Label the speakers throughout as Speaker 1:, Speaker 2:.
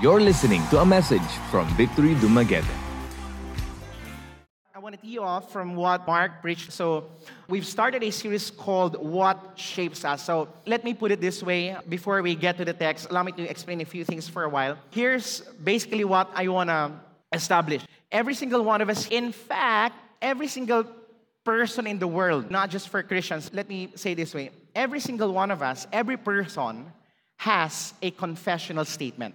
Speaker 1: You're listening to a message from Victory Dumaguete.
Speaker 2: I want to tee you off from what Mark preached. So, we've started a series called What Shapes Us. So, let me put it this way before we get to the text. Allow me to explain a few things for a while. Here's basically what I want to establish. Every single one of us, in fact, every single person in the world, not just for Christians, let me say this way every single one of us, every person has a confessional statement.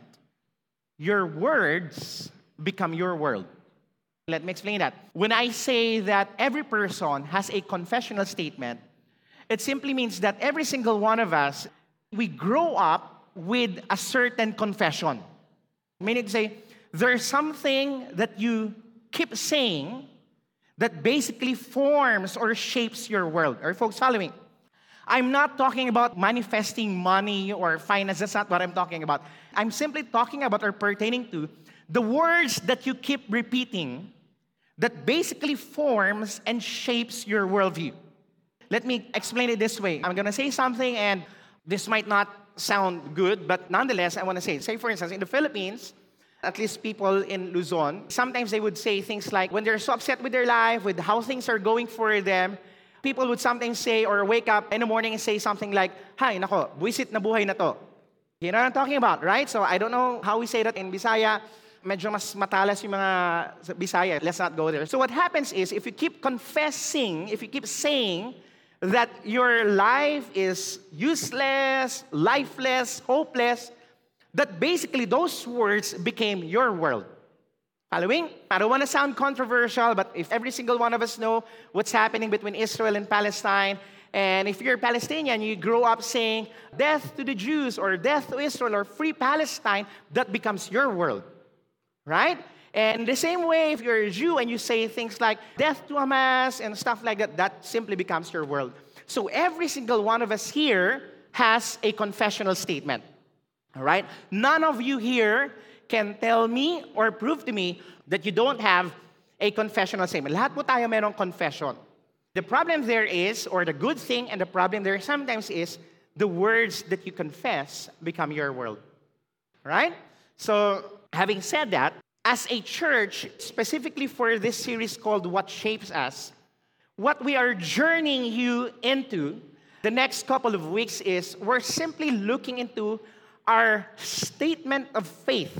Speaker 2: Your words become your world. Let me explain that. When I say that every person has a confessional statement, it simply means that every single one of us, we grow up with a certain confession. Meaning say, there's something that you keep saying that basically forms or shapes your world. Are folks following? I'm not talking about manifesting money or finance. That's not what I'm talking about. I'm simply talking about or pertaining to the words that you keep repeating that basically forms and shapes your worldview. Let me explain it this way. I'm going to say something, and this might not sound good, but nonetheless, I want to say it. Say, for instance, in the Philippines, at least people in Luzon, sometimes they would say things like, when they're so upset with their life, with how things are going for them, people would sometimes say or wake up in the morning and say something like, Hi, nako, buisit na buhay na to. You know what I'm talking about, right? So I don't know how we say that in Bisaya. Medyo mas matalas yung mga Bisaya. Let's not go there. So what happens is, if you keep confessing, if you keep saying that your life is useless, lifeless, hopeless, that basically those words became your world. I don't want to sound controversial, but if every single one of us know what's happening between Israel and Palestine, and if you're Palestinian, you grow up saying, death to the Jews, or death to Israel, or free Palestine, that becomes your world. Right? And the same way, if you're a Jew and you say things like death to Hamas and stuff like that, that simply becomes your world. So every single one of us here has a confessional statement. All right? None of you here can tell me or prove to me that you don't have a confessional statement. Lahat po tayo merong confession. The problem there is, or the good thing and the problem there sometimes is, the words that you confess become your world. Right? So, having said that, as a church, specifically for this series called What Shapes Us, what we are journeying you into the next couple of weeks is we're simply looking into our statement of faith.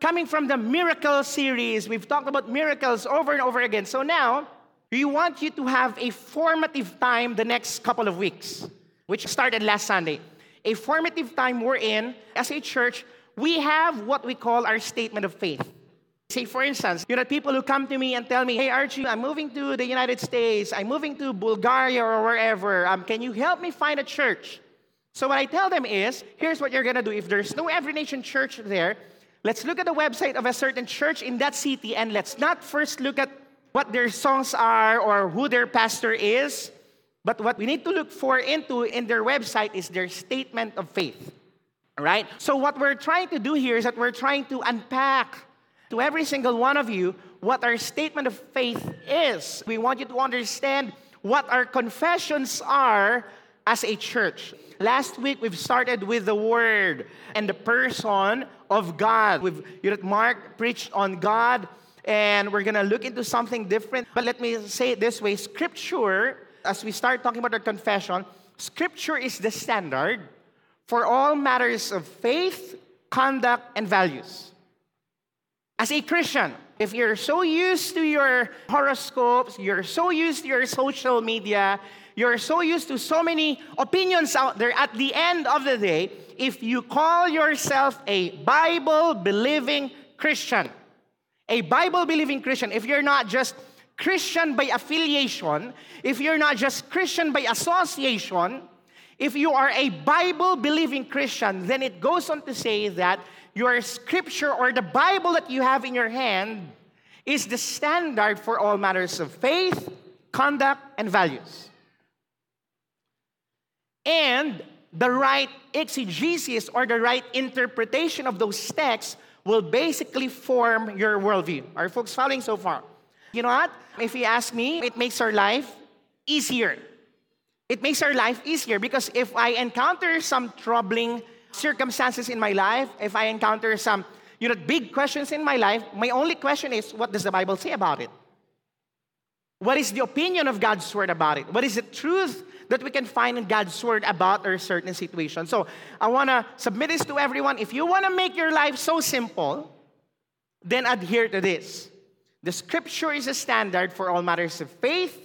Speaker 2: Coming from the miracle series, we've talked about miracles over and over again. So now, we want you to have a formative time the next couple of weeks, which started last Sunday. A formative time we're in as a church, we have what we call our statement of faith. Say, for instance, you know, people who come to me and tell me, hey, Archie, I'm moving to the United States, I'm moving to Bulgaria or wherever. Um, can you help me find a church? So what I tell them is, here's what you're gonna do. If there's no Every Nation church there, let's look at the website of a certain church in that city and let's not first look at what their songs are or who their pastor is, but what we need to look for into in their website is their statement of faith. Right? So what we're trying to do here is that we're trying to unpack to every single one of you what our statement of faith is. We want you to understand what our confessions are as a church. Last week, we've started with the Word and the person of God. We've, you know, Mark preached on God, and we're going to look into something different. But let me say it this way Scripture, as we start talking about our confession, Scripture is the standard for all matters of faith, conduct, and values. As a Christian, if you're so used to your horoscopes, you're so used to your social media, you're so used to so many opinions out there. At the end of the day, if you call yourself a Bible believing Christian, a Bible believing Christian, if you're not just Christian by affiliation, if you're not just Christian by association, if you are a Bible believing Christian, then it goes on to say that your scripture or the Bible that you have in your hand is the standard for all matters of faith, conduct, and values. And the right exegesis or the right interpretation of those texts will basically form your worldview. Are folks following so far? You know what? If you ask me, it makes our life easier. It makes our life easier because if I encounter some troubling circumstances in my life, if I encounter some you know, big questions in my life, my only question is what does the Bible say about it? What is the opinion of God's word about it? What is the truth that we can find in God's word about our certain situation? So I want to submit this to everyone. If you want to make your life so simple, then adhere to this. The scripture is a standard for all matters of faith,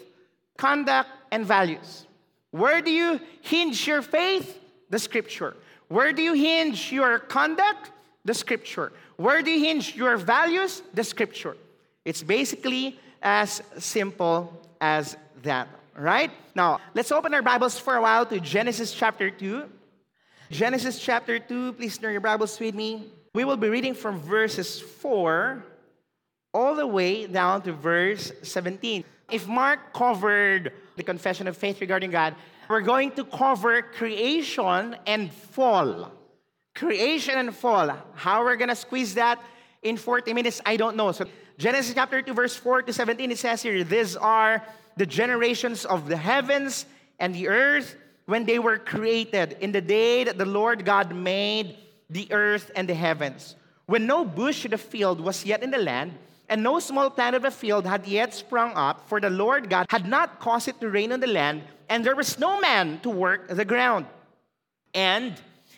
Speaker 2: conduct, and values. Where do you hinge your faith? The scripture. Where do you hinge your conduct? The scripture. Where do you hinge your values? The scripture. It's basically as simple as that, right? Now, let's open our Bibles for a while to Genesis chapter 2. Genesis chapter 2, please turn your Bibles with me. We will be reading from verses 4 all the way down to verse 17. If Mark covered the confession of faith regarding God, we're going to cover creation and fall. Creation and fall. How we're going to squeeze that in 40 minutes, I don't know. So, Genesis chapter 2, verse 4 to 17, it says here, These are the generations of the heavens and the earth when they were created, in the day that the Lord God made the earth and the heavens. When no bush of the field was yet in the land, and no small plant of the field had yet sprung up, for the Lord God had not caused it to rain on the land, and there was no man to work the ground. And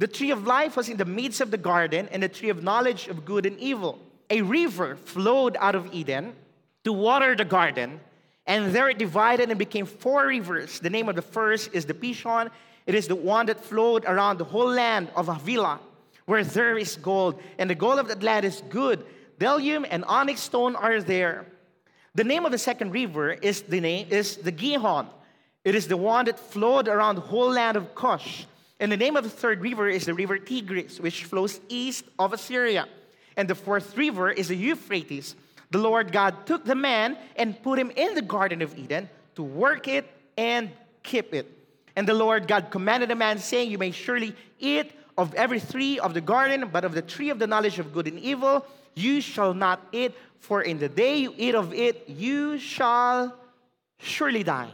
Speaker 2: The tree of life was in the midst of the garden, and the tree of knowledge of good and evil. A river flowed out of Eden to water the garden, and there it divided and became four rivers. The name of the first is the Pishon. It is the one that flowed around the whole land of Havilah, where there is gold, and the gold of that land is good. Bdellium and onyx stone are there. The name of the second river is the name is the Gihon. It is the one that flowed around the whole land of Cush. And the name of the third river is the river Tigris, which flows east of Assyria. And the fourth river is the Euphrates. The Lord God took the man and put him in the Garden of Eden to work it and keep it. And the Lord God commanded the man, saying, You may surely eat of every tree of the garden, but of the tree of the knowledge of good and evil you shall not eat, for in the day you eat of it, you shall surely die.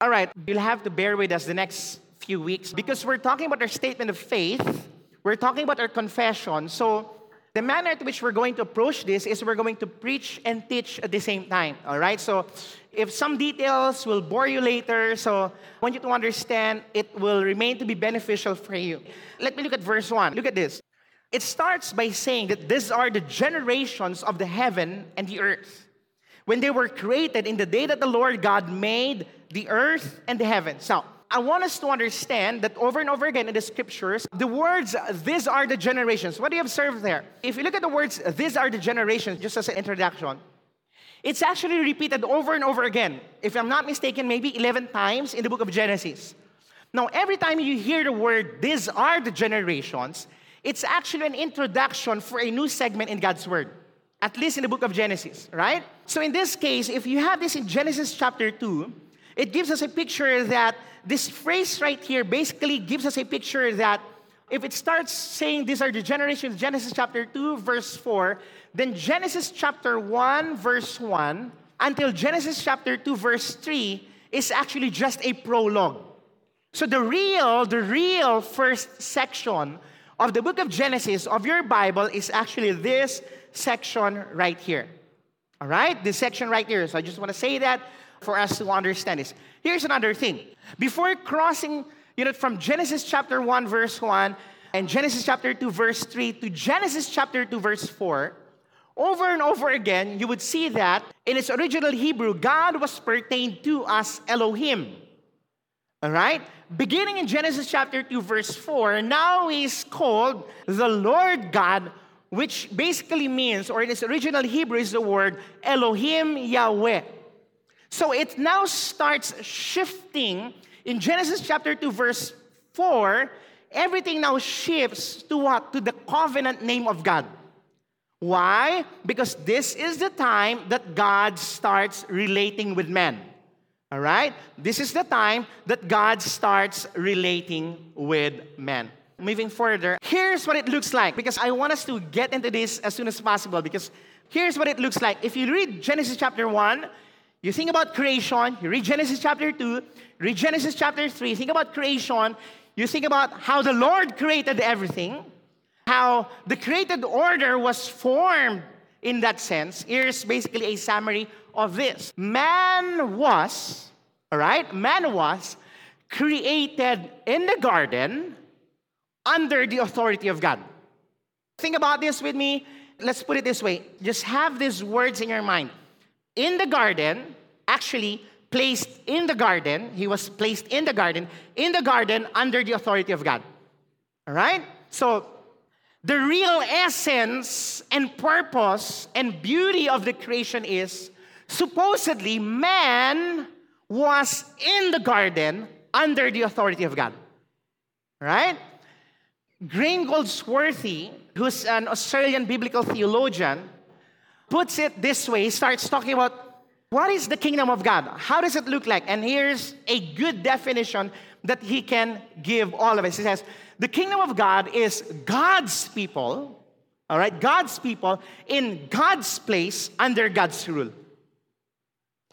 Speaker 2: All right, you'll have to bear with us the next few weeks because we're talking about our statement of faith, we're talking about our confession. So, the manner at which we're going to approach this is we're going to preach and teach at the same time. All right? So, if some details will bore you later, so I want you to understand it will remain to be beneficial for you. Let me look at verse 1. Look at this. It starts by saying that these are the generations of the heaven and the earth. When they were created in the day that the Lord God made the earth and the heavens. Now, I want us to understand that over and over again in the scriptures, the words, these are the generations. What do you observe there? If you look at the words, these are the generations, just as an introduction, it's actually repeated over and over again. If I'm not mistaken, maybe 11 times in the book of Genesis. Now, every time you hear the word, these are the generations, it's actually an introduction for a new segment in God's Word, at least in the book of Genesis, right? So, in this case, if you have this in Genesis chapter 2, it gives us a picture that this phrase right here basically gives us a picture that if it starts saying these are the generations, Genesis chapter 2, verse 4, then Genesis chapter 1, verse 1, until Genesis chapter 2, verse 3 is actually just a prologue. So the real, the real first section of the book of Genesis of your Bible is actually this section right here. All right? This section right here. So I just want to say that for us to understand this. Here's another thing. Before crossing, you know, from Genesis chapter 1, verse 1, and Genesis chapter 2, verse 3, to Genesis chapter 2, verse 4, over and over again, you would see that in its original Hebrew, God was pertained to as Elohim. All right? Beginning in Genesis chapter 2, verse 4, now he's called the Lord God, which basically means, or in its original Hebrew, is the word Elohim Yahweh. So it now starts shifting in Genesis chapter 2, verse 4, everything now shifts to what? To the covenant name of God. Why? Because this is the time that God starts relating with men. All right? This is the time that God starts relating with men. Moving further, here's what it looks like because I want us to get into this as soon as possible because here's what it looks like. If you read Genesis chapter 1, you think about creation, you read Genesis chapter 2, read Genesis chapter 3, think about creation, you think about how the Lord created everything, how the created order was formed in that sense. Here's basically a summary of this man was, all right, man was created in the garden under the authority of God. Think about this with me. Let's put it this way just have these words in your mind. In the garden, actually, placed in the garden, he was placed in the garden, in the garden under the authority of God. All right? So, the real essence and purpose and beauty of the creation is supposedly man was in the garden under the authority of God. Right? Graham Goldsworthy, who's an Australian biblical theologian, puts it this way. He starts talking about what is the kingdom of God? How does it look like? And here's a good definition that he can give all of us. He says, The kingdom of God is God's people, all right, God's people in God's place under God's rule.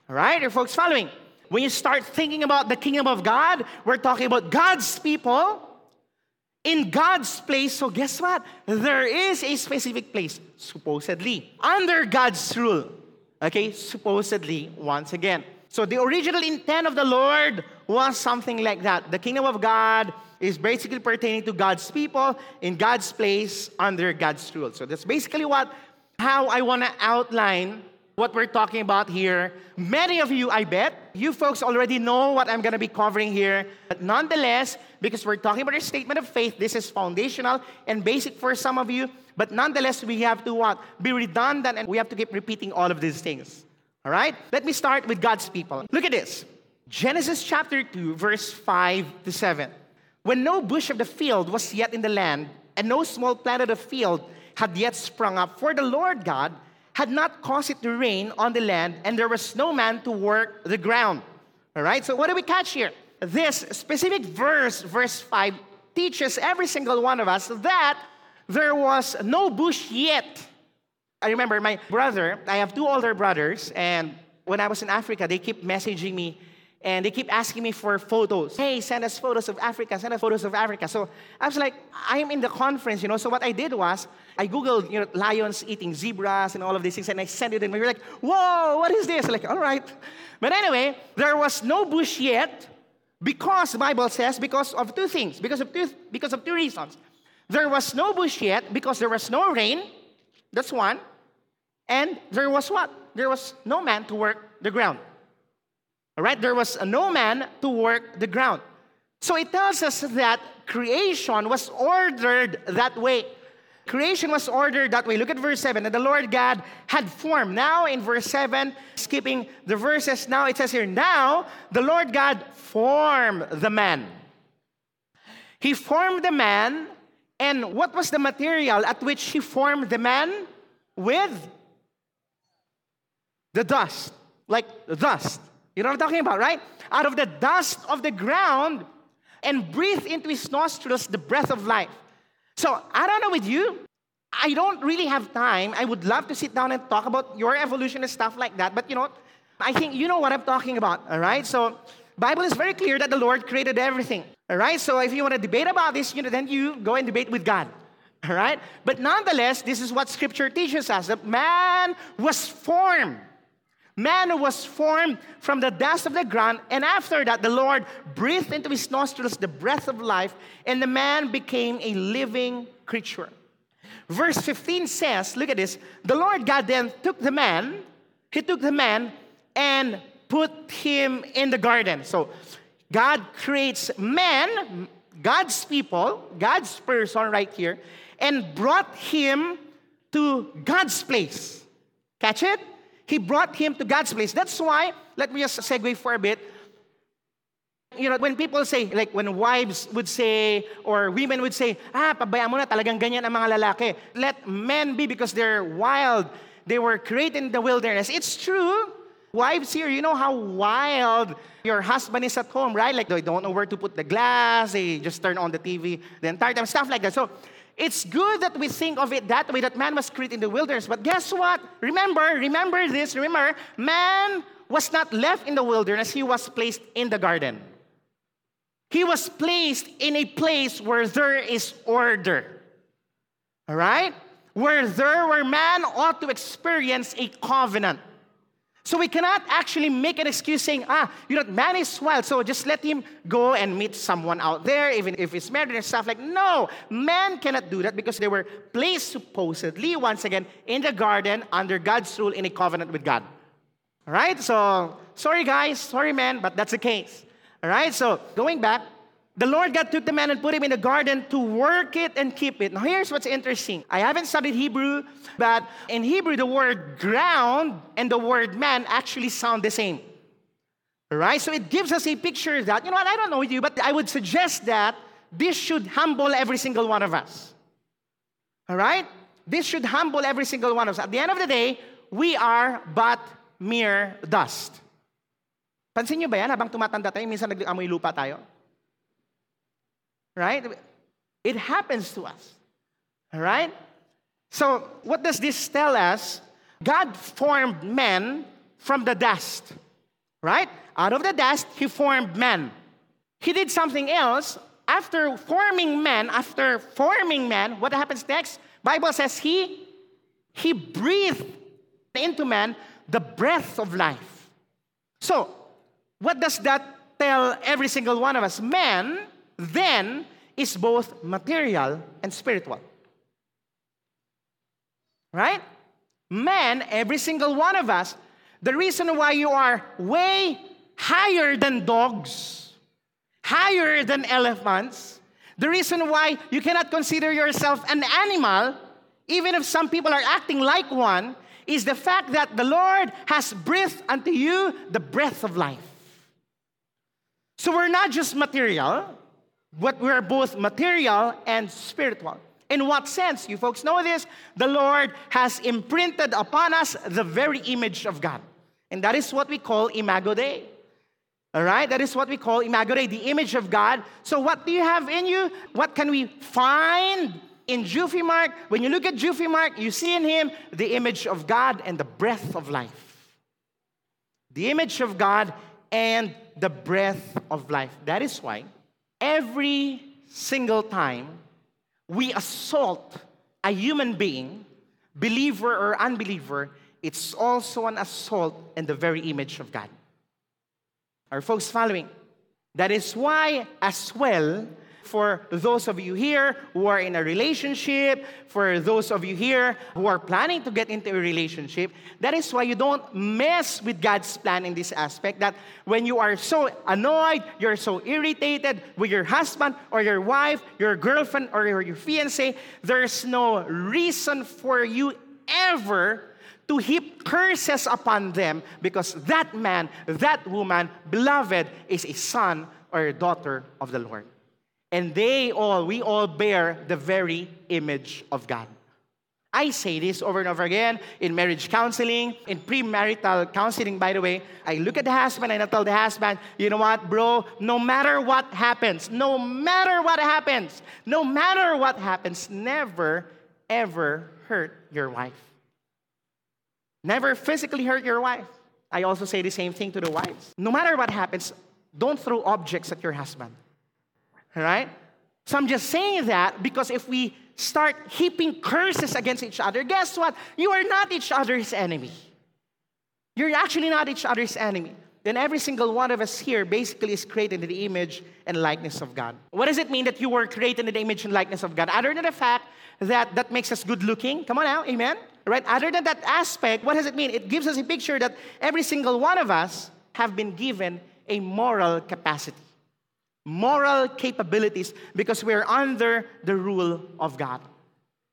Speaker 2: All right, are folks following? When you start thinking about the kingdom of God, we're talking about God's people in God's place. So, guess what? There is a specific place, supposedly, under God's rule. Okay, supposedly, once again. So, the original intent of the Lord was something like that. The kingdom of God is basically pertaining to God's people in God's place under God's rule. So, that's basically what how I want to outline what we're talking about here. Many of you, I bet, you folks already know what I'm going to be covering here. But nonetheless, because we're talking about a statement of faith, this is foundational and basic for some of you. But nonetheless, we have to what? Be redundant and we have to keep repeating all of these things. All right? Let me start with God's people. Look at this Genesis chapter 2, verse 5 to 7. When no bush of the field was yet in the land, and no small plant of the field had yet sprung up, for the Lord God had not caused it to rain on the land, and there was no man to work the ground. All right, so what do we catch here? This specific verse, verse 5, teaches every single one of us that there was no bush yet. I remember my brother, I have two older brothers, and when I was in Africa, they keep messaging me and they keep asking me for photos. Hey, send us photos of Africa, send us photos of Africa. So I was like, I'm in the conference, you know. So what I did was, I Googled, you know, lions eating zebras and all of these things, and I sent it and We were like, whoa, what is this? Like, all right. But anyway, there was no bush yet because the Bible says, because of two things, because of two, because of two reasons. There was no bush yet because there was no rain. That's one. And there was what? There was no man to work the ground. All right, there was no man to work the ground. So it tells us that creation was ordered that way. Creation was ordered that way. Look at verse 7. And the Lord God had formed. Now, in verse 7, skipping the verses, now it says here, Now the Lord God formed the man. He formed the man, and what was the material at which he formed the man? With the dust. Like dust. You know what I'm talking about, right? Out of the dust of the ground and breathe into his nostrils the breath of life. So I don't know with you. I don't really have time. I would love to sit down and talk about your evolution and stuff like that. But you know, I think you know what I'm talking about, all right? So Bible is very clear that the Lord created everything. All right? So if you want to debate about this, you know, then you go and debate with God. All right? But nonetheless, this is what scripture teaches us that man was formed Man was formed from the dust of the ground, and after that, the Lord breathed into his nostrils the breath of life, and the man became a living creature. Verse 15 says, Look at this. The Lord God then took the man, he took the man and put him in the garden. So, God creates man, God's people, God's person right here, and brought him to God's place. Catch it? He brought him to God's place. That's why, let me just segue for a bit. you know, when people say, like when wives would say, or women would say, ah, pabayaan mo na, talagang ganyan ang mga lalaki. Let men be because they're wild. They were created in the wilderness. It's true. Wives here, you know how wild your husband is at home, right? Like they don't know where to put the glass, they just turn on the TV the entire time, stuff like that. So it's good that we think of it that way, that man was created in the wilderness. But guess what? Remember, remember this, remember, man was not left in the wilderness, he was placed in the garden. He was placed in a place where there is order. All right? Where there, where man ought to experience a covenant. So we cannot actually make an excuse saying, ah, you know, man is wild, so just let him go and meet someone out there, even if he's married and stuff like no, man cannot do that because they were placed supposedly, once again, in the garden under God's rule in a covenant with God. All right? So, sorry guys, sorry man, but that's the case. All right? So, going back, the Lord God took the man and put him in the garden to work it and keep it. Now, here's what's interesting. I haven't studied Hebrew, but in Hebrew, the word ground and the word man actually sound the same. Right? So it gives us a picture that, you know what, I don't know you, but I would suggest that this should humble every single one of us. All right? This should humble every single one of us. At the end of the day, we are but mere dust. Pansin nyo ba yan habang tumatanda tayo, minsan nag-amoy lupa tayo? Right? It happens to us, all right? So, what does this tell us? God formed man from the dust, right? Out of the dust, He formed man. He did something else. After forming man, after forming man, what happens next? Bible says He He breathed into man the breath of life. So, what does that tell every single one of us? Man then is both material and spiritual. Right? Man, every single one of us, the reason why you are way higher than dogs, higher than elephants, the reason why you cannot consider yourself an animal, even if some people are acting like one, is the fact that the Lord has breathed unto you the breath of life. So we're not just material, but we're both material and spiritual. In what sense? You folks know this? The Lord has imprinted upon us the very image of God. And that is what we call Imago Dei. All right? That is what we call Imago Dei, the image of God. So, what do you have in you? What can we find in Jufy Mark? When you look at Jufy Mark, you see in him the image of God and the breath of life. The image of God and the breath of life. That is why every single time we assault a human being, believer or unbeliever, it's also an assault in the very image of God. Are folks following? That is why, as well, for those of you here who are in a relationship, for those of you here who are planning to get into a relationship, that is why you don't mess with God's plan in this aspect. That when you are so annoyed, you're so irritated with your husband or your wife, your girlfriend or your, fiance, there's no reason for you ever to heap curses upon them because that man, that woman, beloved, is a son or a daughter of the Lord. And they all, we all bear the very image of God. I say this over and over again in marriage counseling, in premarital counseling, by the way. I look at the husband and I tell the husband, you know what, bro, no matter what happens, no matter what happens, no matter what happens, never, ever hurt your wife. Never physically hurt your wife. I also say the same thing to the wives. No matter what happens, don't throw objects at your husband right? So I'm just saying that because if we start heaping curses against each other, guess what? You are not each other's enemy. You're actually not each other's enemy. Then every single one of us here basically is created in the image and likeness of God. What does it mean that you were created in the image and likeness of God? Other than the fact that that makes us good looking, come on now, amen? Right? Other than that aspect, what does it mean? It gives us a picture that every single one of us have been given a moral capacity moral capabilities because we're under the rule of God.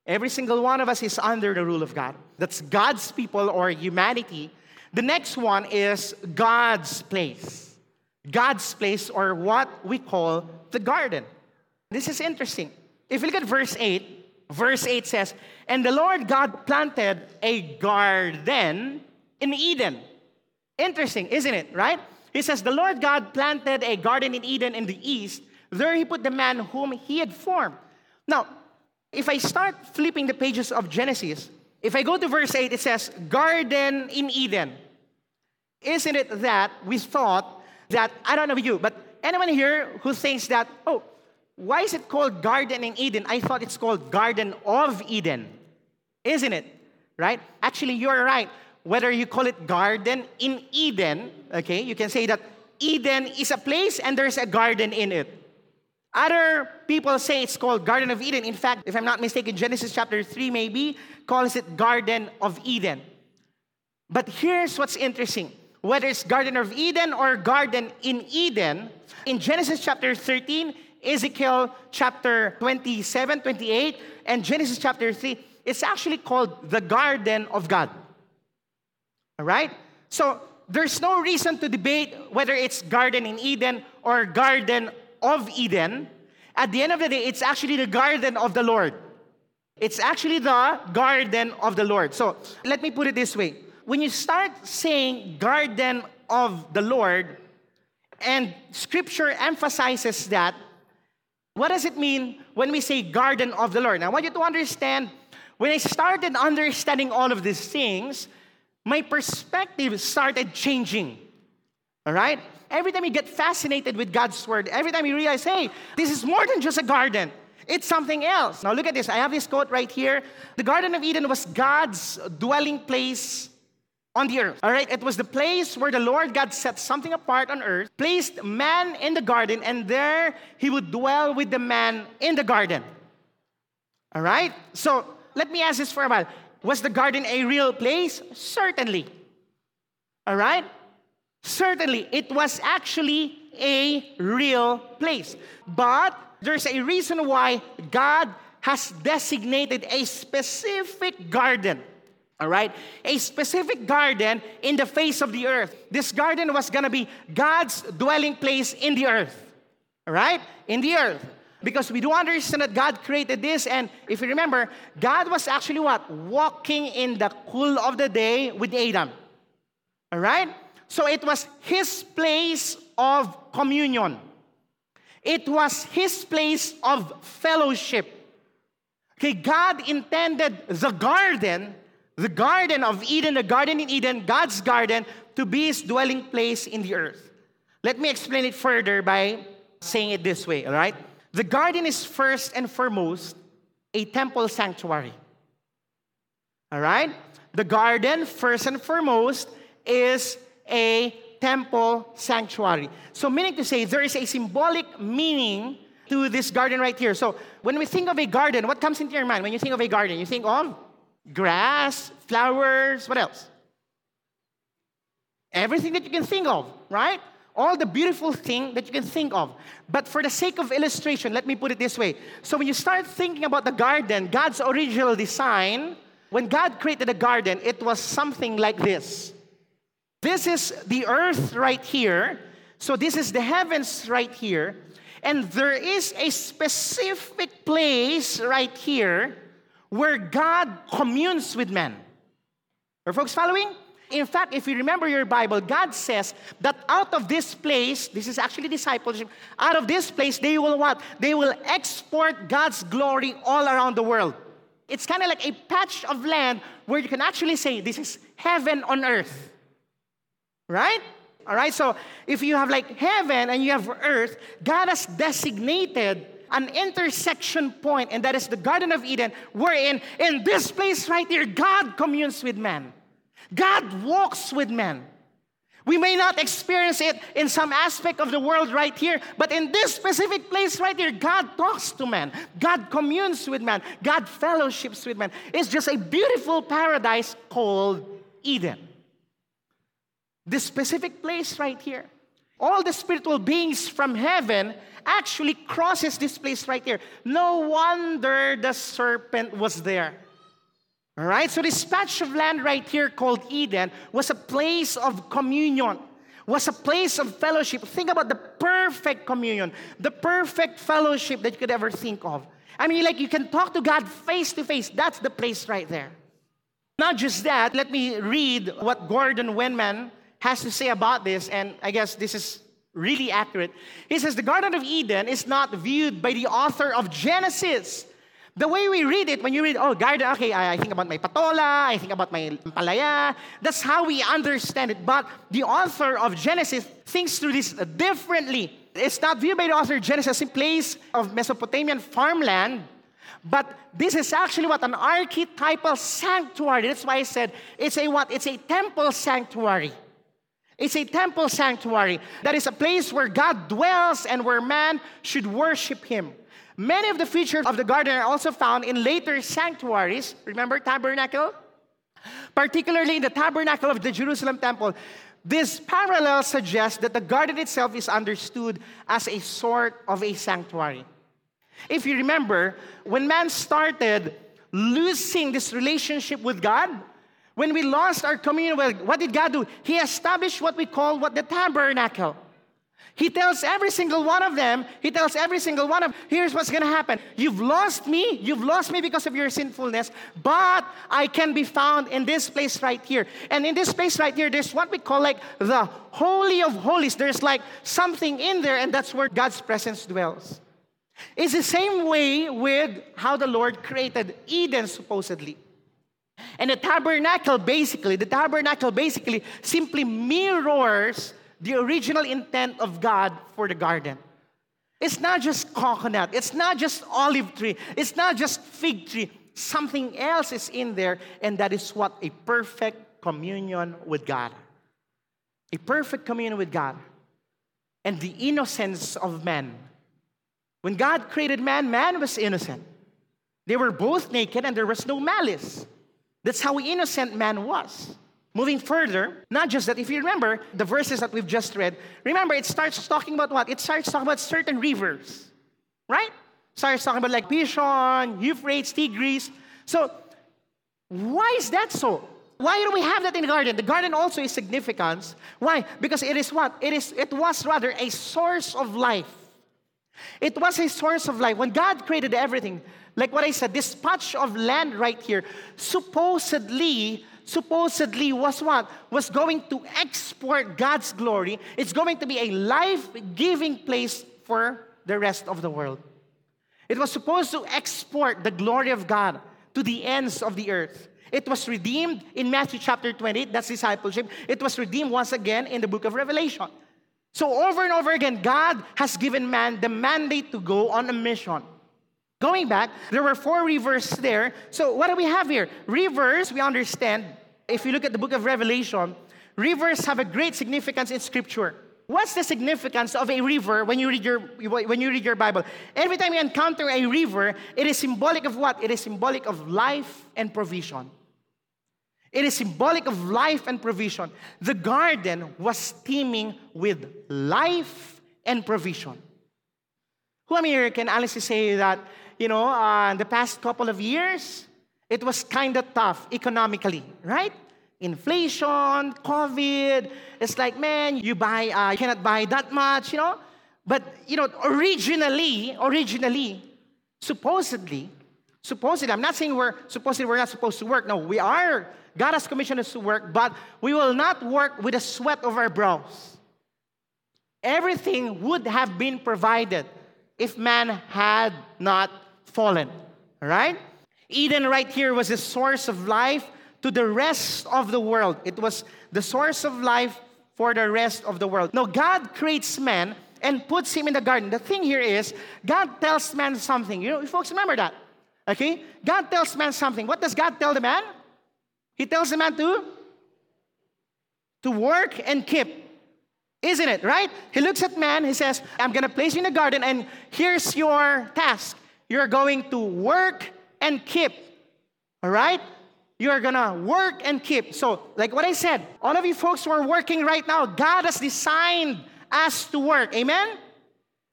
Speaker 2: Every single one of us is under the rule of God. That's God's people or humanity. The next one is God's place. God's place or what we call the garden. This is interesting. If you look at verse 8, verse 8 says, And the Lord God planted a garden in Eden. Interesting, isn't it? Right? He says, The Lord God planted a garden in Eden in the east. There he put the man whom he had formed. Now, if I start flipping the pages of Genesis, if I go to verse 8, it says, Garden in Eden. Isn't it that we thought that, I don't know you, but anyone here who thinks that, oh, why is it called Garden in Eden? I thought it's called Garden of Eden. Isn't it? Right? Actually, you're right. Whether you call it Garden in Eden, okay, you can say that Eden is a place and there's a garden in it. Other people say it's called Garden of Eden. In fact, if I'm not mistaken, Genesis chapter 3 maybe calls it Garden of Eden. But here's what's interesting whether it's Garden of Eden or Garden in Eden, in Genesis chapter 13, Ezekiel chapter 27, 28, and Genesis chapter 3, it's actually called the Garden of God. All right? So there's no reason to debate whether it's Garden in Eden or Garden of Eden. At the end of the day, it's actually the garden of the Lord. It's actually the garden of the Lord. So let me put it this way. When you start saying garden of the Lord, and scripture emphasizes that, what does it mean when we say garden of the Lord? Now, I want you to understand when I started understanding all of these things, my perspective started changing. All right? Every time you get fascinated with God's word, every time you realize, hey, this is more than just a garden. It's something else. Now look at this. I have this quote right here. The Garden of Eden was God's dwelling place on the earth. All right, it was the place where the Lord God set something apart on earth, placed man in the garden, and there he would dwell with the man in the garden. All right, so let me ask this for a while. Was the garden a real place? Certainly. All right, certainly it was actually a real place. But there's a reason why God has designated a specific garden all right? A specific garden in the face of the earth. This garden was gonna be God's dwelling place in the earth. All right? In the earth. Because we do understand that God created this, and if you remember, God was actually what? Walking in the cool of the day with Adam. All right? So it was his place of communion. It was his place of fellowship. Okay, God intended the garden the Garden of Eden, the Garden in Eden, God's garden, to be his dwelling place in the earth. Let me explain it further by saying it this way, all right? The garden is first and foremost a temple sanctuary. All right? The garden, first and foremost, is a temple sanctuary. So, meaning to say, there is a symbolic meaning to this garden right here. So, when we think of a garden, what comes into your mind when you think of a garden? You think of grass, flowers, what else? Everything that you can think of, right? All the beautiful thing that you can think of. But for the sake of illustration, let me put it this way. So when you start thinking about the garden, God's original design, when God created the garden, it was something like this. This is the earth right here. So this is the heavens right here. And there is a specific place right here where God communes with men. Are folks following? In fact, if you remember your Bible, God says that out of this place, this is actually discipleship, out of this place, they will what? They will export God's glory all around the world. It's kind of like a patch of land where you can actually say, this is heaven on earth. Right? All right, so if you have like heaven and you have earth, God has designated an intersection point, and that is the Garden of Eden, wherein in this place right here, God communes with man. God walks with man. We may not experience it in some aspect of the world right here, but in this specific place right here, God talks to man. God communes with man. God fellowships with man. It's just a beautiful paradise called Eden. This specific place right here. All the spiritual beings from heaven actually crosses this place right here. No wonder the serpent was there. All right, so this patch of land right here called Eden was a place of communion was a place of fellowship. Think about the perfect communion, the perfect fellowship that you could ever think of. I mean, like you can talk to God face to face. That's the place right there. Not just that, let me read what Gordon Wenham has to say about this, and I guess this is really accurate. He says, The Garden of Eden is not viewed by the author of Genesis. The way we read it, when you read, oh, garden, okay, I think about my patola, I think about my palaya. That's how we understand it. But the author of Genesis thinks through this differently. It's not viewed by the author of Genesis as a place of Mesopotamian farmland, but this is actually what an archetypal sanctuary. That's why I said it's a what? It's a temple sanctuary. It's a temple sanctuary. That is a place where God dwells and where man should worship him. Many of the features of the garden are also found in later sanctuaries. Remember tabernacle? Particularly in the tabernacle of the Jerusalem temple. This parallel suggests that the garden itself is understood as a sort of a sanctuary. If you remember, when man started losing this relationship with God, when we lost our communion with what did God do? He established what we call what the tabernacle. He tells every single one of them, he tells every single one of here's what's going to happen. You've lost me, you've lost me because of your sinfulness, but I can be found in this place right here. And in this place right here, there's what we call like the holy of holies. There's like something in there and that's where God's presence dwells. It's the same way with how the Lord created Eden supposedly. And the tabernacle basically, the tabernacle basically simply mirrors the original intent of God for the garden. It's not just coconut, it's not just olive tree, it's not just fig tree. Something else is in there, and that is what a perfect communion with God. A perfect communion with God. And the innocence of man. When God created man, man was innocent. They were both naked and there was no malice. That's how innocent man was. Moving further, not just that, if you remember the verses that we've just read, remember it starts talking about what? It starts talking about certain rivers, right? Starts talking about like Pishon, Euphrates, Tigris. So, why is that so? Why do we have that in the garden? The garden also is significant. Why? Because it is what? It is it was rather a source of life. It was a source of life. When God created everything, like what I said, this patch of land right here, supposedly supposedly was what? Was going to export God's glory. It's going to be a life giving place for the rest of the world. It was supposed to export the glory of God to the ends of the earth. It was redeemed in Matthew chapter 28, that's discipleship. It was redeemed once again in the book of Revelation. So, over and over again, God has given man the mandate to go on a mission. Going back, there were four rivers there. So, what do we have here? Rivers, we understand, if you look at the book of Revelation, rivers have a great significance in Scripture. What's the significance of a river when you read your when you read your Bible? Every time you encounter a river, it is symbolic of what? It is symbolic of life and provision. It is symbolic of life and provision. The garden was teeming with life and provision. Who am here can honestly say that you know, uh, the past couple of years, it was kind of tough economically, right? Inflation, COVID. It's like, man, you buy, uh, you cannot buy that much, you know. But you know, originally, originally, supposedly, supposedly, I'm not saying we're supposedly we're not supposed to work. No, we are. God has commissioned us to work, but we will not work with the sweat of our brows. Everything would have been provided if man had not fallen. Right? Eden right here was the source of life to the rest of the world. It was the source of life for the rest of the world. Now, God creates man and puts him in the garden. The thing here is, God tells man something. You know, you folks remember that. Okay? God tells man something. What does God tell the man? He tells the man to to work and keep. Isn't it, right? He looks at man, he says, I'm gonna place you in the garden, and here's your task. You're going to work and keep. All right? You're gonna work and keep. So, like what I said, all of you folks who are working right now, God has designed us to work. Amen?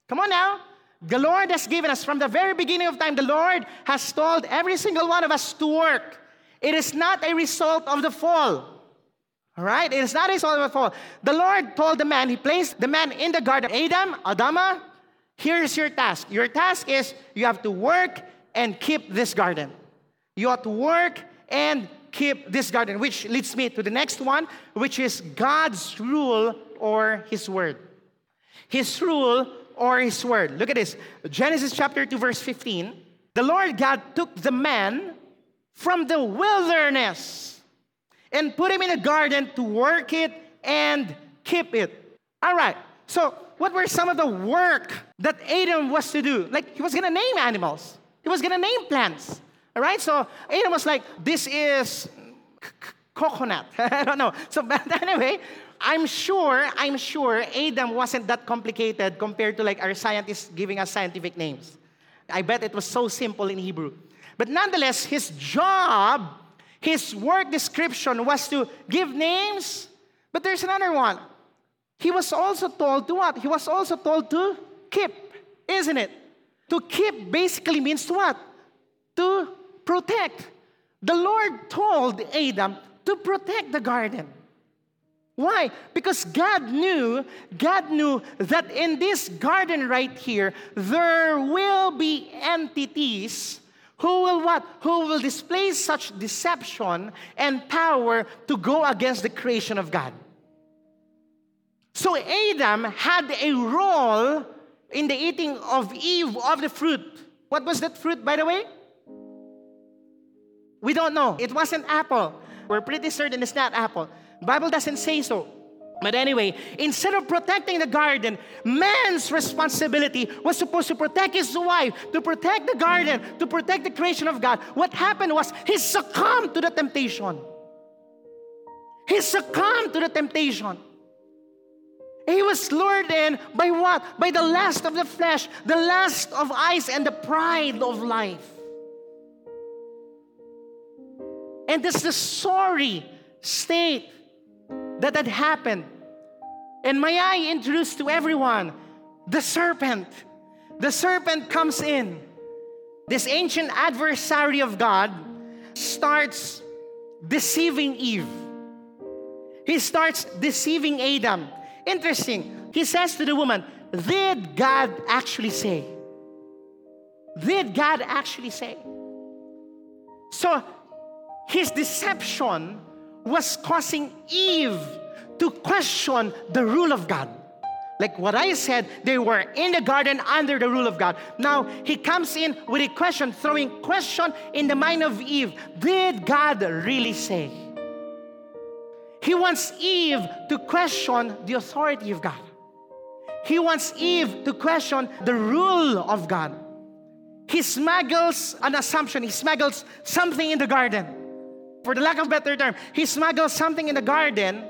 Speaker 2: Come on now. The Lord has given us from the very beginning of time, the Lord has told every single one of us to work. It is not a result of the fall. All right? It is not a result of The fall. The Lord told the man, he placed the man in the garden. Adam, Adama, here's your task. Your task is you have to work and keep this garden. You have to work and keep this garden, which leads me to the next one, which is God's rule or his word. His rule or his word. Look at this Genesis chapter 2, verse 15. The Lord God took the man from the wilderness and put him in a garden to work it and keep it. All right. So, what were some of the work that Adam was to do? Like, he was going to name animals, he was going to name plants. All right. So, Adam was like, this is coconut. I don't know. So, but anyway, I'm sure, I'm sure Adam wasn't that complicated compared to like our scientists giving us scientific names. I bet it was so simple in Hebrew. But nonetheless, his job, his work description was to give names. But there's another one. He was also told to what? He was also told to keep, isn't it? To keep basically means to what? To protect. The Lord told Adam to protect the garden. Why? Because God knew, God knew that in this garden right here, there will be entities who will what? Who will display such deception and power to go against the creation of God. So Adam had a role in the eating of Eve of the fruit. What was that fruit, by the way? We don't know. It wasn't apple. We're pretty certain it's not apple. Bible doesn't say so. But anyway, instead of protecting the garden, man's responsibility was supposed to protect his wife, to protect the garden, to protect the creation of God. What happened was he succumbed to the temptation. He succumbed to the temptation. He was lured in by what? By the lust of the flesh, the lust of eyes, and the pride of life. And this is the sorry state that had happened. And may I introduce to everyone the serpent. The serpent comes in. This ancient adversary of God starts deceiving Eve. He starts deceiving Adam. Interesting. He says to the woman, Did God actually say? Did God actually say? So his deception was causing Eve to question the rule of God. Like what I said, they were in the garden under the rule of God. Now he comes in with a question, throwing question in the mind of Eve. Did God really say? He wants Eve to question the authority of God. He wants Eve to question the rule of God. He smuggles an assumption, he smuggles something in the garden for the lack of better term, he smuggles something in the garden.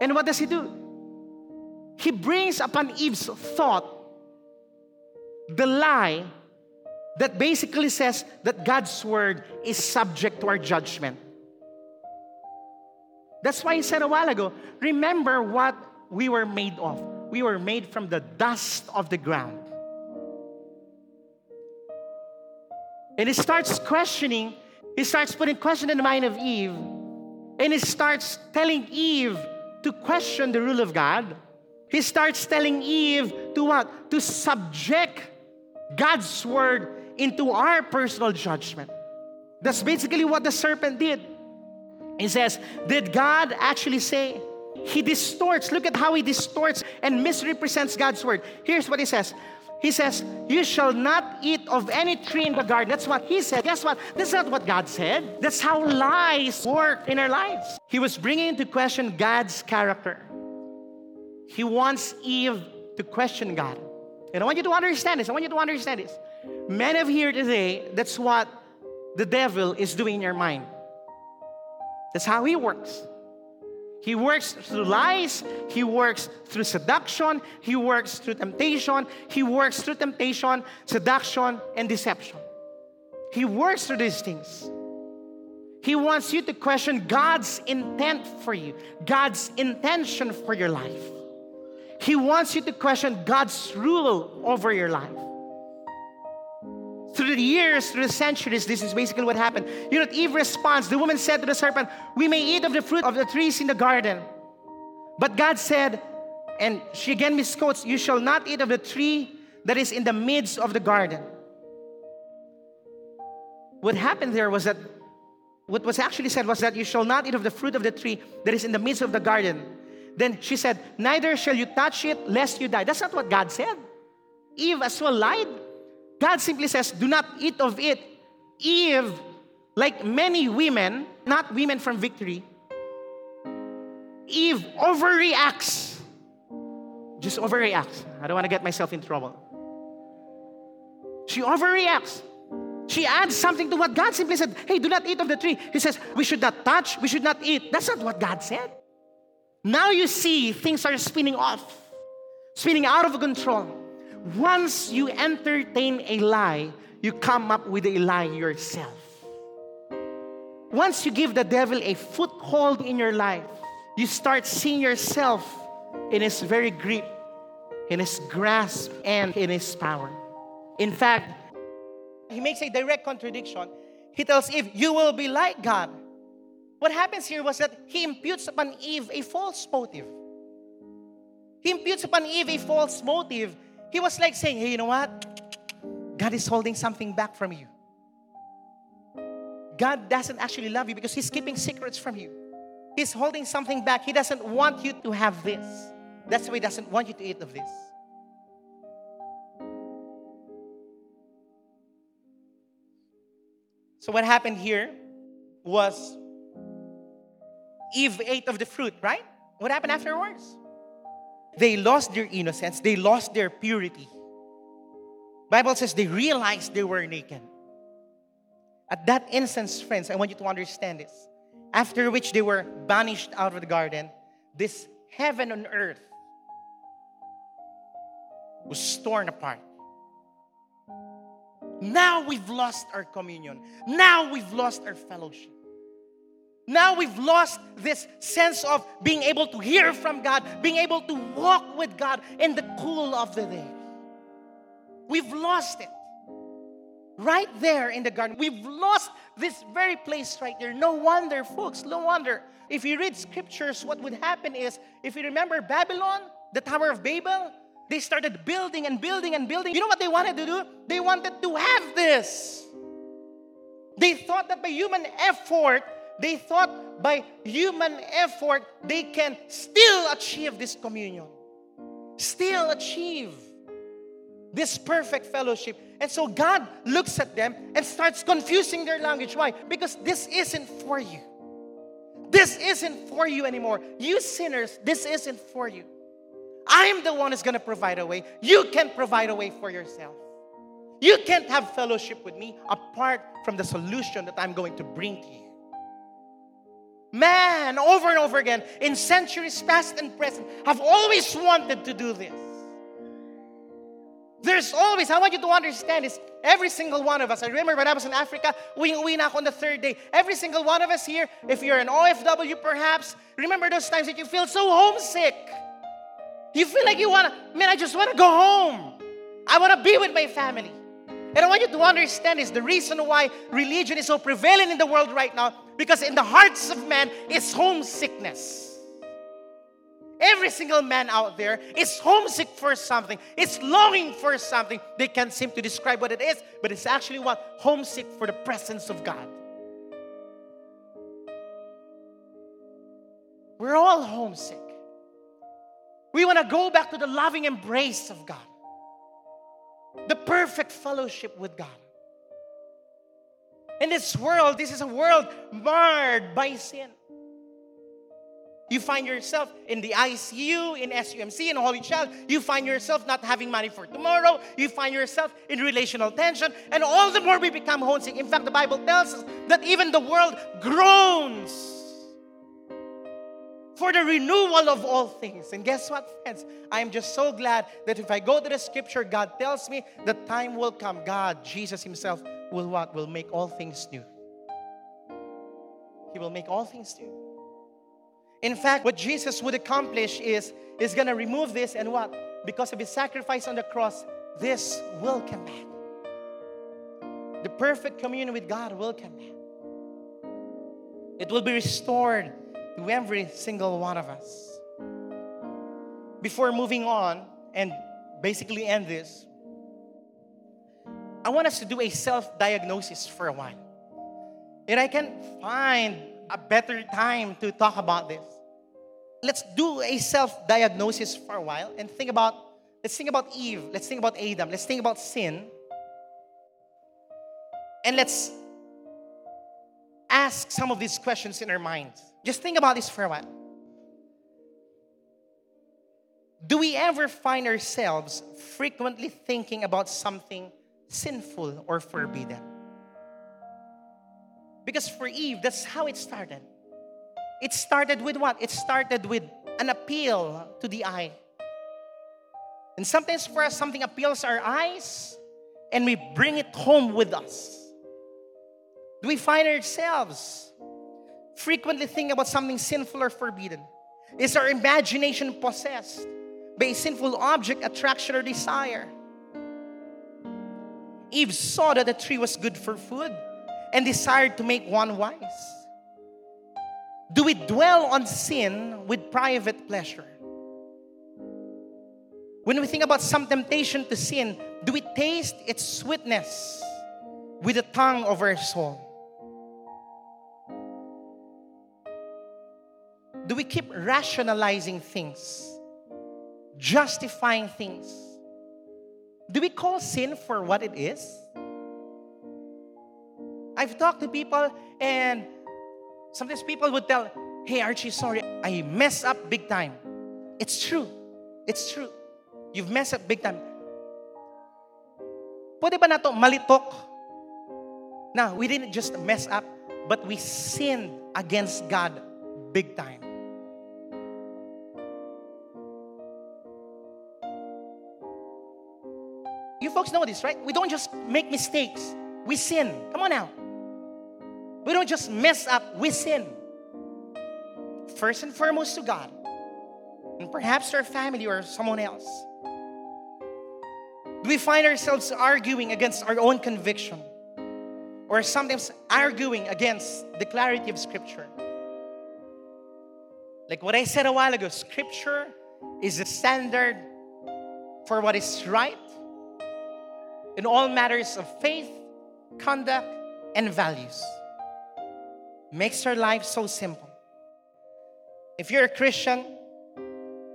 Speaker 2: And what does he do? He brings upon Eve's thought the lie that basically says that God's word is subject to our judgment. That's why he said a while ago remember what we were made of. We were made from the dust of the ground. And he starts questioning he starts putting question in the mind of Eve. And he starts telling Eve to question the rule of God. He starts telling Eve to what? To subject God's word into our personal judgment. That's basically what the serpent did. He says, Did God actually say? He distorts. Look at how he distorts and misrepresents God's word. Here's what he says he says, You shall not eat of any tree in the garden. That's what he said. Guess what? That's not what God said. That's how lies work in our lives. He was bringing into question God's character. He wants Eve to question God. And I want you to understand this. I want you to understand this. Many of here today, that's what the devil is doing in your mind. That's how he works. He works through lies, he works through seduction, he works through temptation, he works through temptation, seduction, and deception. He works through these things. He wants you to question God's intent for you, God's intention for your life. He wants you to question God's rule over your life. Through the years, through the centuries, this is basically what happened. You know, Eve responds. The woman said to the serpent, We may eat of the fruit of the trees in the garden. But God said, and she again misquotes, You shall not eat of the tree that is in the midst of the garden. What happened there was that what was actually said was that you shall not eat of the fruit of the tree that is in the midst of the garden. Then she said, Neither shall you touch it lest you die. That's not what God said. Eve as well lied. God simply says, Do not eat of it. Eve, like many women, not women from victory, Eve overreacts. Just overreacts. I don't want to get myself in trouble. She overreacts. She adds something to what God simply said. Hey, do not eat of the tree. He says, we should not touch, we should not eat. That's not what God said. Now you see things are spinning off, spinning out of control. Once you entertain a lie, you come up with a lie yourself. Once you give the devil a foothold in your life, you start seeing yourself in his very grip, in his grasp, and in his power. In fact, he makes a direct contradiction. He tells Eve, You will be like God. What happens here was that he imputes upon Eve a false motive. He imputes upon Eve a false motive. He was like saying, Hey, you know what? God is holding something back from you. God doesn't actually love you because He's keeping secrets from you. He's holding something back. He doesn't want you to have this. That's why He doesn't want you to eat of this. So, what happened here was Eve ate of the fruit, right? What happened afterwards? They lost their innocence, they lost their purity. Bible says they realized they were naked. At that instance, friends, I want you to understand this. After which they were banished out of the garden, this heaven on earth was torn apart. Now we've lost our communion. Now we've lost our fellowship. Now we've lost this sense of being able to hear from God, being able to walk with God in the cool of the day. We've lost it. Right there in the garden. We've lost this very place right there. No wonder, folks, no wonder. If you read scriptures, what would happen is, if you remember Babylon, the Tower of Babel, they started building and building and building. You know what they wanted to do? They wanted to have this. They thought that by human effort, they thought by human effort, they can still achieve this communion, still achieve this perfect fellowship. And so God looks at them and starts confusing their language. Why? Because this isn't for you. This isn't for you anymore. You sinners, this isn't for you. I'm the one who's going to provide a way. You can't provide a way for yourself. You can't have fellowship with me apart from the solution that I'm going to bring to you. Man, over and over again, in centuries past and present, have always wanted to do this. There's always, I want you to understand this, every single one of us. I remember when I was in Africa, we we knock on the third day. Every single one of us here, if you're an OFW perhaps, remember those times that you feel so homesick. You feel like you want to, man, I just want to go home. I want to be with my family. And I want you to understand is the reason why religion is so prevalent in the world right now because in the hearts of men is homesickness. Every single man out there is homesick for something. It's longing for something. They can't seem to describe what it is, but it's actually what homesick for the presence of God. We're all homesick. We want to go back to the loving embrace of God, the perfect fellowship with God. In this world, this is a world marred by sin. You find yourself in the ICU, in SUMC, in Holy Child. You find yourself not having money for tomorrow. You find yourself in relational tension. And all the more we become homesick. In fact, the Bible tells us that even the world groans for the renewal of all things. And guess what, friends? I am just so glad that if I go to the scripture, God tells me the time will come. God, Jesus Himself, will what? Will make all things new. He will make all things new. In fact, what Jesus would accomplish is, is going to remove this and what? Because of His sacrifice on the cross, this will come back. the perfect communion with God will come back. It will be restored to every single one of us. Before moving on and basically end this, I want us to do a self diagnosis for a while. And I can find a better time to talk about this. Let's do a self diagnosis for a while and think about, let's think about Eve, let's think about Adam, let's think about sin. And let's ask some of these questions in our minds. Just think about this for a while. Do we ever find ourselves frequently thinking about something sinful or forbidden? Because for Eve, that's how it started. It started with what? It started with an appeal to the eye. And sometimes for us, something appeals our eyes and we bring it home with us. Do we find ourselves frequently thinking about something sinful or forbidden? Is our imagination possessed by a sinful object, attraction, or desire? Eve saw that the tree was good for food and desired to make one wise. Do we dwell on sin with private pleasure? When we think about some temptation to sin, do we taste its sweetness with the tongue of our soul? Do we keep rationalizing things, justifying things? Do we call sin for what it is? I've talked to people, and sometimes people would tell, Hey, Archie, sorry, I messed up big time. It's true. It's true. You've messed up big time. Pwede ba na to malitok? Now, we didn't just mess up, but we sinned against God big time. Folks know this, right? We don't just make mistakes, we sin. Come on now. We don't just mess up, we sin. First and foremost to God, and perhaps to our family or someone else. Do we find ourselves arguing against our own conviction? Or sometimes arguing against the clarity of Scripture? Like what I said a while ago, Scripture is the standard for what is right in all matters of faith, conduct, and values. Makes our life so simple. If you're a Christian,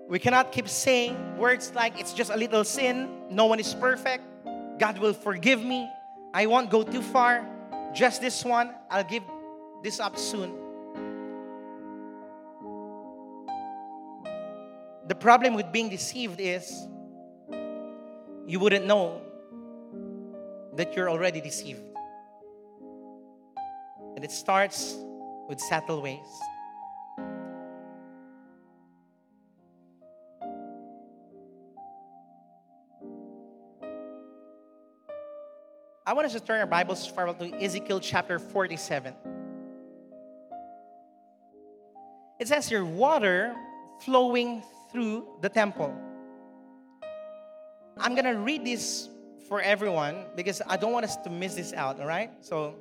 Speaker 2: we cannot keep saying words like, it's just a little sin, no one is perfect, God will forgive me, I won't go too far, just this one, I'll give this up soon. The problem with being deceived is you wouldn't know that you're already deceived. And it starts with subtle ways. I want us to turn our Bibles forward to Ezekiel chapter 47. It says here, water flowing through the temple. I'm going to read this for everyone because I don't want us to miss this out, all right? So,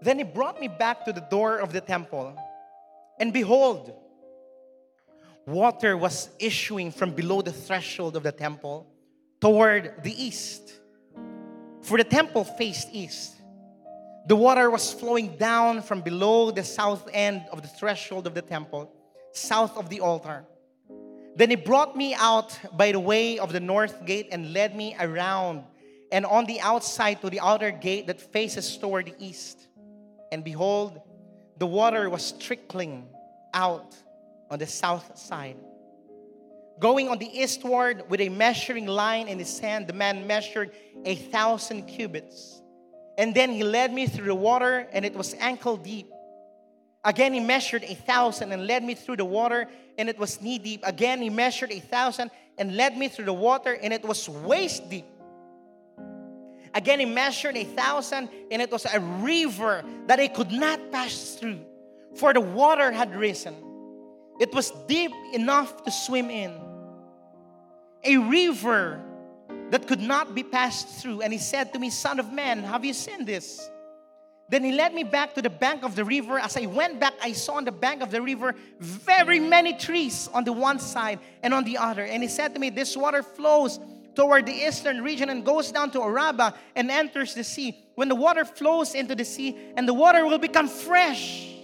Speaker 2: then he brought me back to the door of the temple, and behold, water was issuing from below the threshold of the temple toward the east. For the temple faced east. The water was flowing down from below the south end of the threshold of the temple, south of the altar then he brought me out by the way of the north gate and led me around and on the outside to the outer gate that faces toward the east. And behold, the water was trickling out on the south side. Going on the eastward with a measuring line in his hand, the man measured a thousand cubits. And then he led me through the water, and it was ankle deep. Again, he measured a thousand and led me through the water, and it was knee deep. Again, he measured a thousand and led me through the water, and it was waist deep. Again, he measured a thousand, and it was a river that I could not pass through, for the water had risen. It was deep enough to swim in. A river that could not be passed through. And he said to me, Son of man, have you seen this? Then he led me back to the bank of the river. As I went back, I saw on the bank of the river very many trees on the one side and on the other. And he said to me, This water flows toward the eastern region and goes down to Arabah and enters the sea. When the water flows into the sea, and the water will become fresh.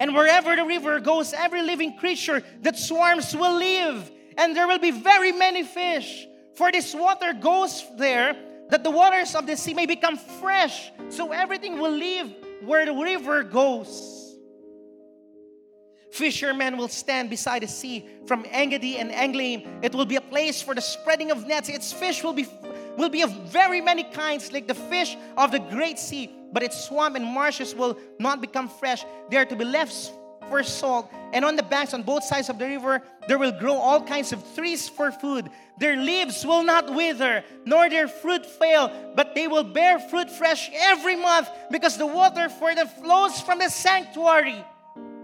Speaker 2: And wherever the river goes, every living creature that swarms will live, and there will be very many fish. For this water goes there that the waters of the sea may become fresh, so everything will live where the river goes. Fishermen will stand beside the sea from Engedi and Eneglaim. It will be a place for the spreading of nets. Its fish will be will be of very many kinds, like the fish of the great sea but its swamp and marshes will not become fresh. They are to be left for salt. And on the banks on both sides of the river, there will grow all kinds of trees for food. Their leaves will not wither, nor their fruit fail, but they will bear fruit fresh every month because the water for them flows from the sanctuary.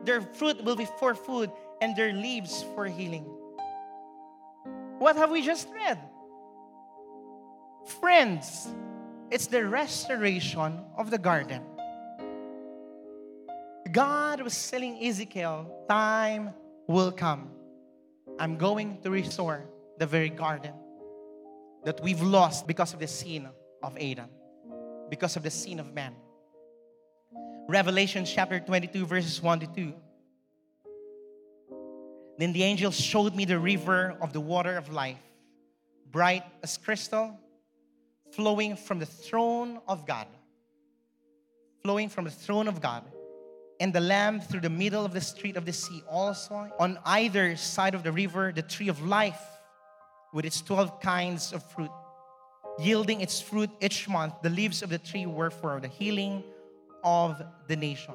Speaker 2: Their fruit will be for food, and their leaves for healing. What have we just read? Friends, it's the restoration of the garden. God was telling Ezekiel, time will come. I'm going to restore the very garden that we've lost because of the sin of Adam, because of the sin of man. Revelation chapter 22, verses 1 to 2. Then the angel showed me the river of the water of life, bright as crystal flowing from the throne of God. Flowing from the throne of God. And the Lamb through the middle of the street of the sea. Also, on either side of the river, the tree of life with its 12 kinds of fruit, yielding its fruit each month. The leaves of the tree were for the healing of the nation.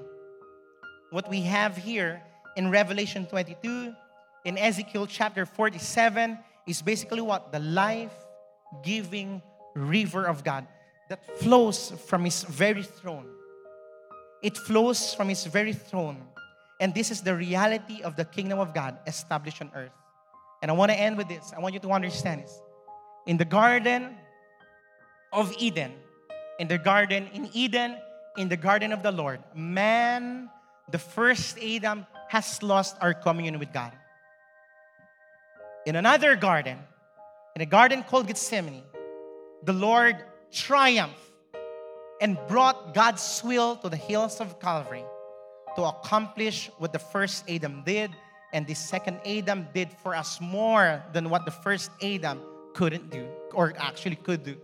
Speaker 2: What we have here in Revelation 22, in Ezekiel chapter 47, is basically what? The life giving river of God that flows from His very throne. It flows from His very throne. And this is the reality of the kingdom of God established on earth. And I want to end with this. I want you to understand this. In the garden of Eden, in the garden in Eden, in the garden of the Lord, man, the first Adam, has lost our communion with God. In another garden, in a garden called Gethsemane, the Lord triumphed and brought God's will to the hills of Calvary to accomplish what the first Adam did, and the second Adam did for us more than what the first Adam couldn't do, or actually could do.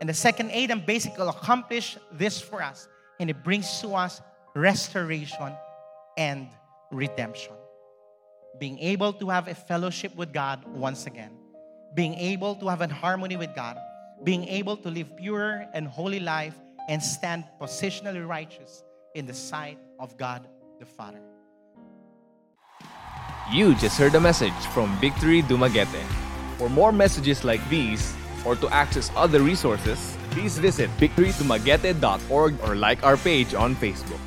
Speaker 2: And the second Adam basically accomplished this for us, and it brings to us restoration and redemption. Being able to have a fellowship with God once again, being able to have a harmony with God, being able to live pure and holy life and stand positionally righteous in the sight of God the Father.
Speaker 1: You just heard a message from Victory Dumaguete. For more messages like these, or to access other resources, please visit victorydumaguete.org or like our page on Facebook.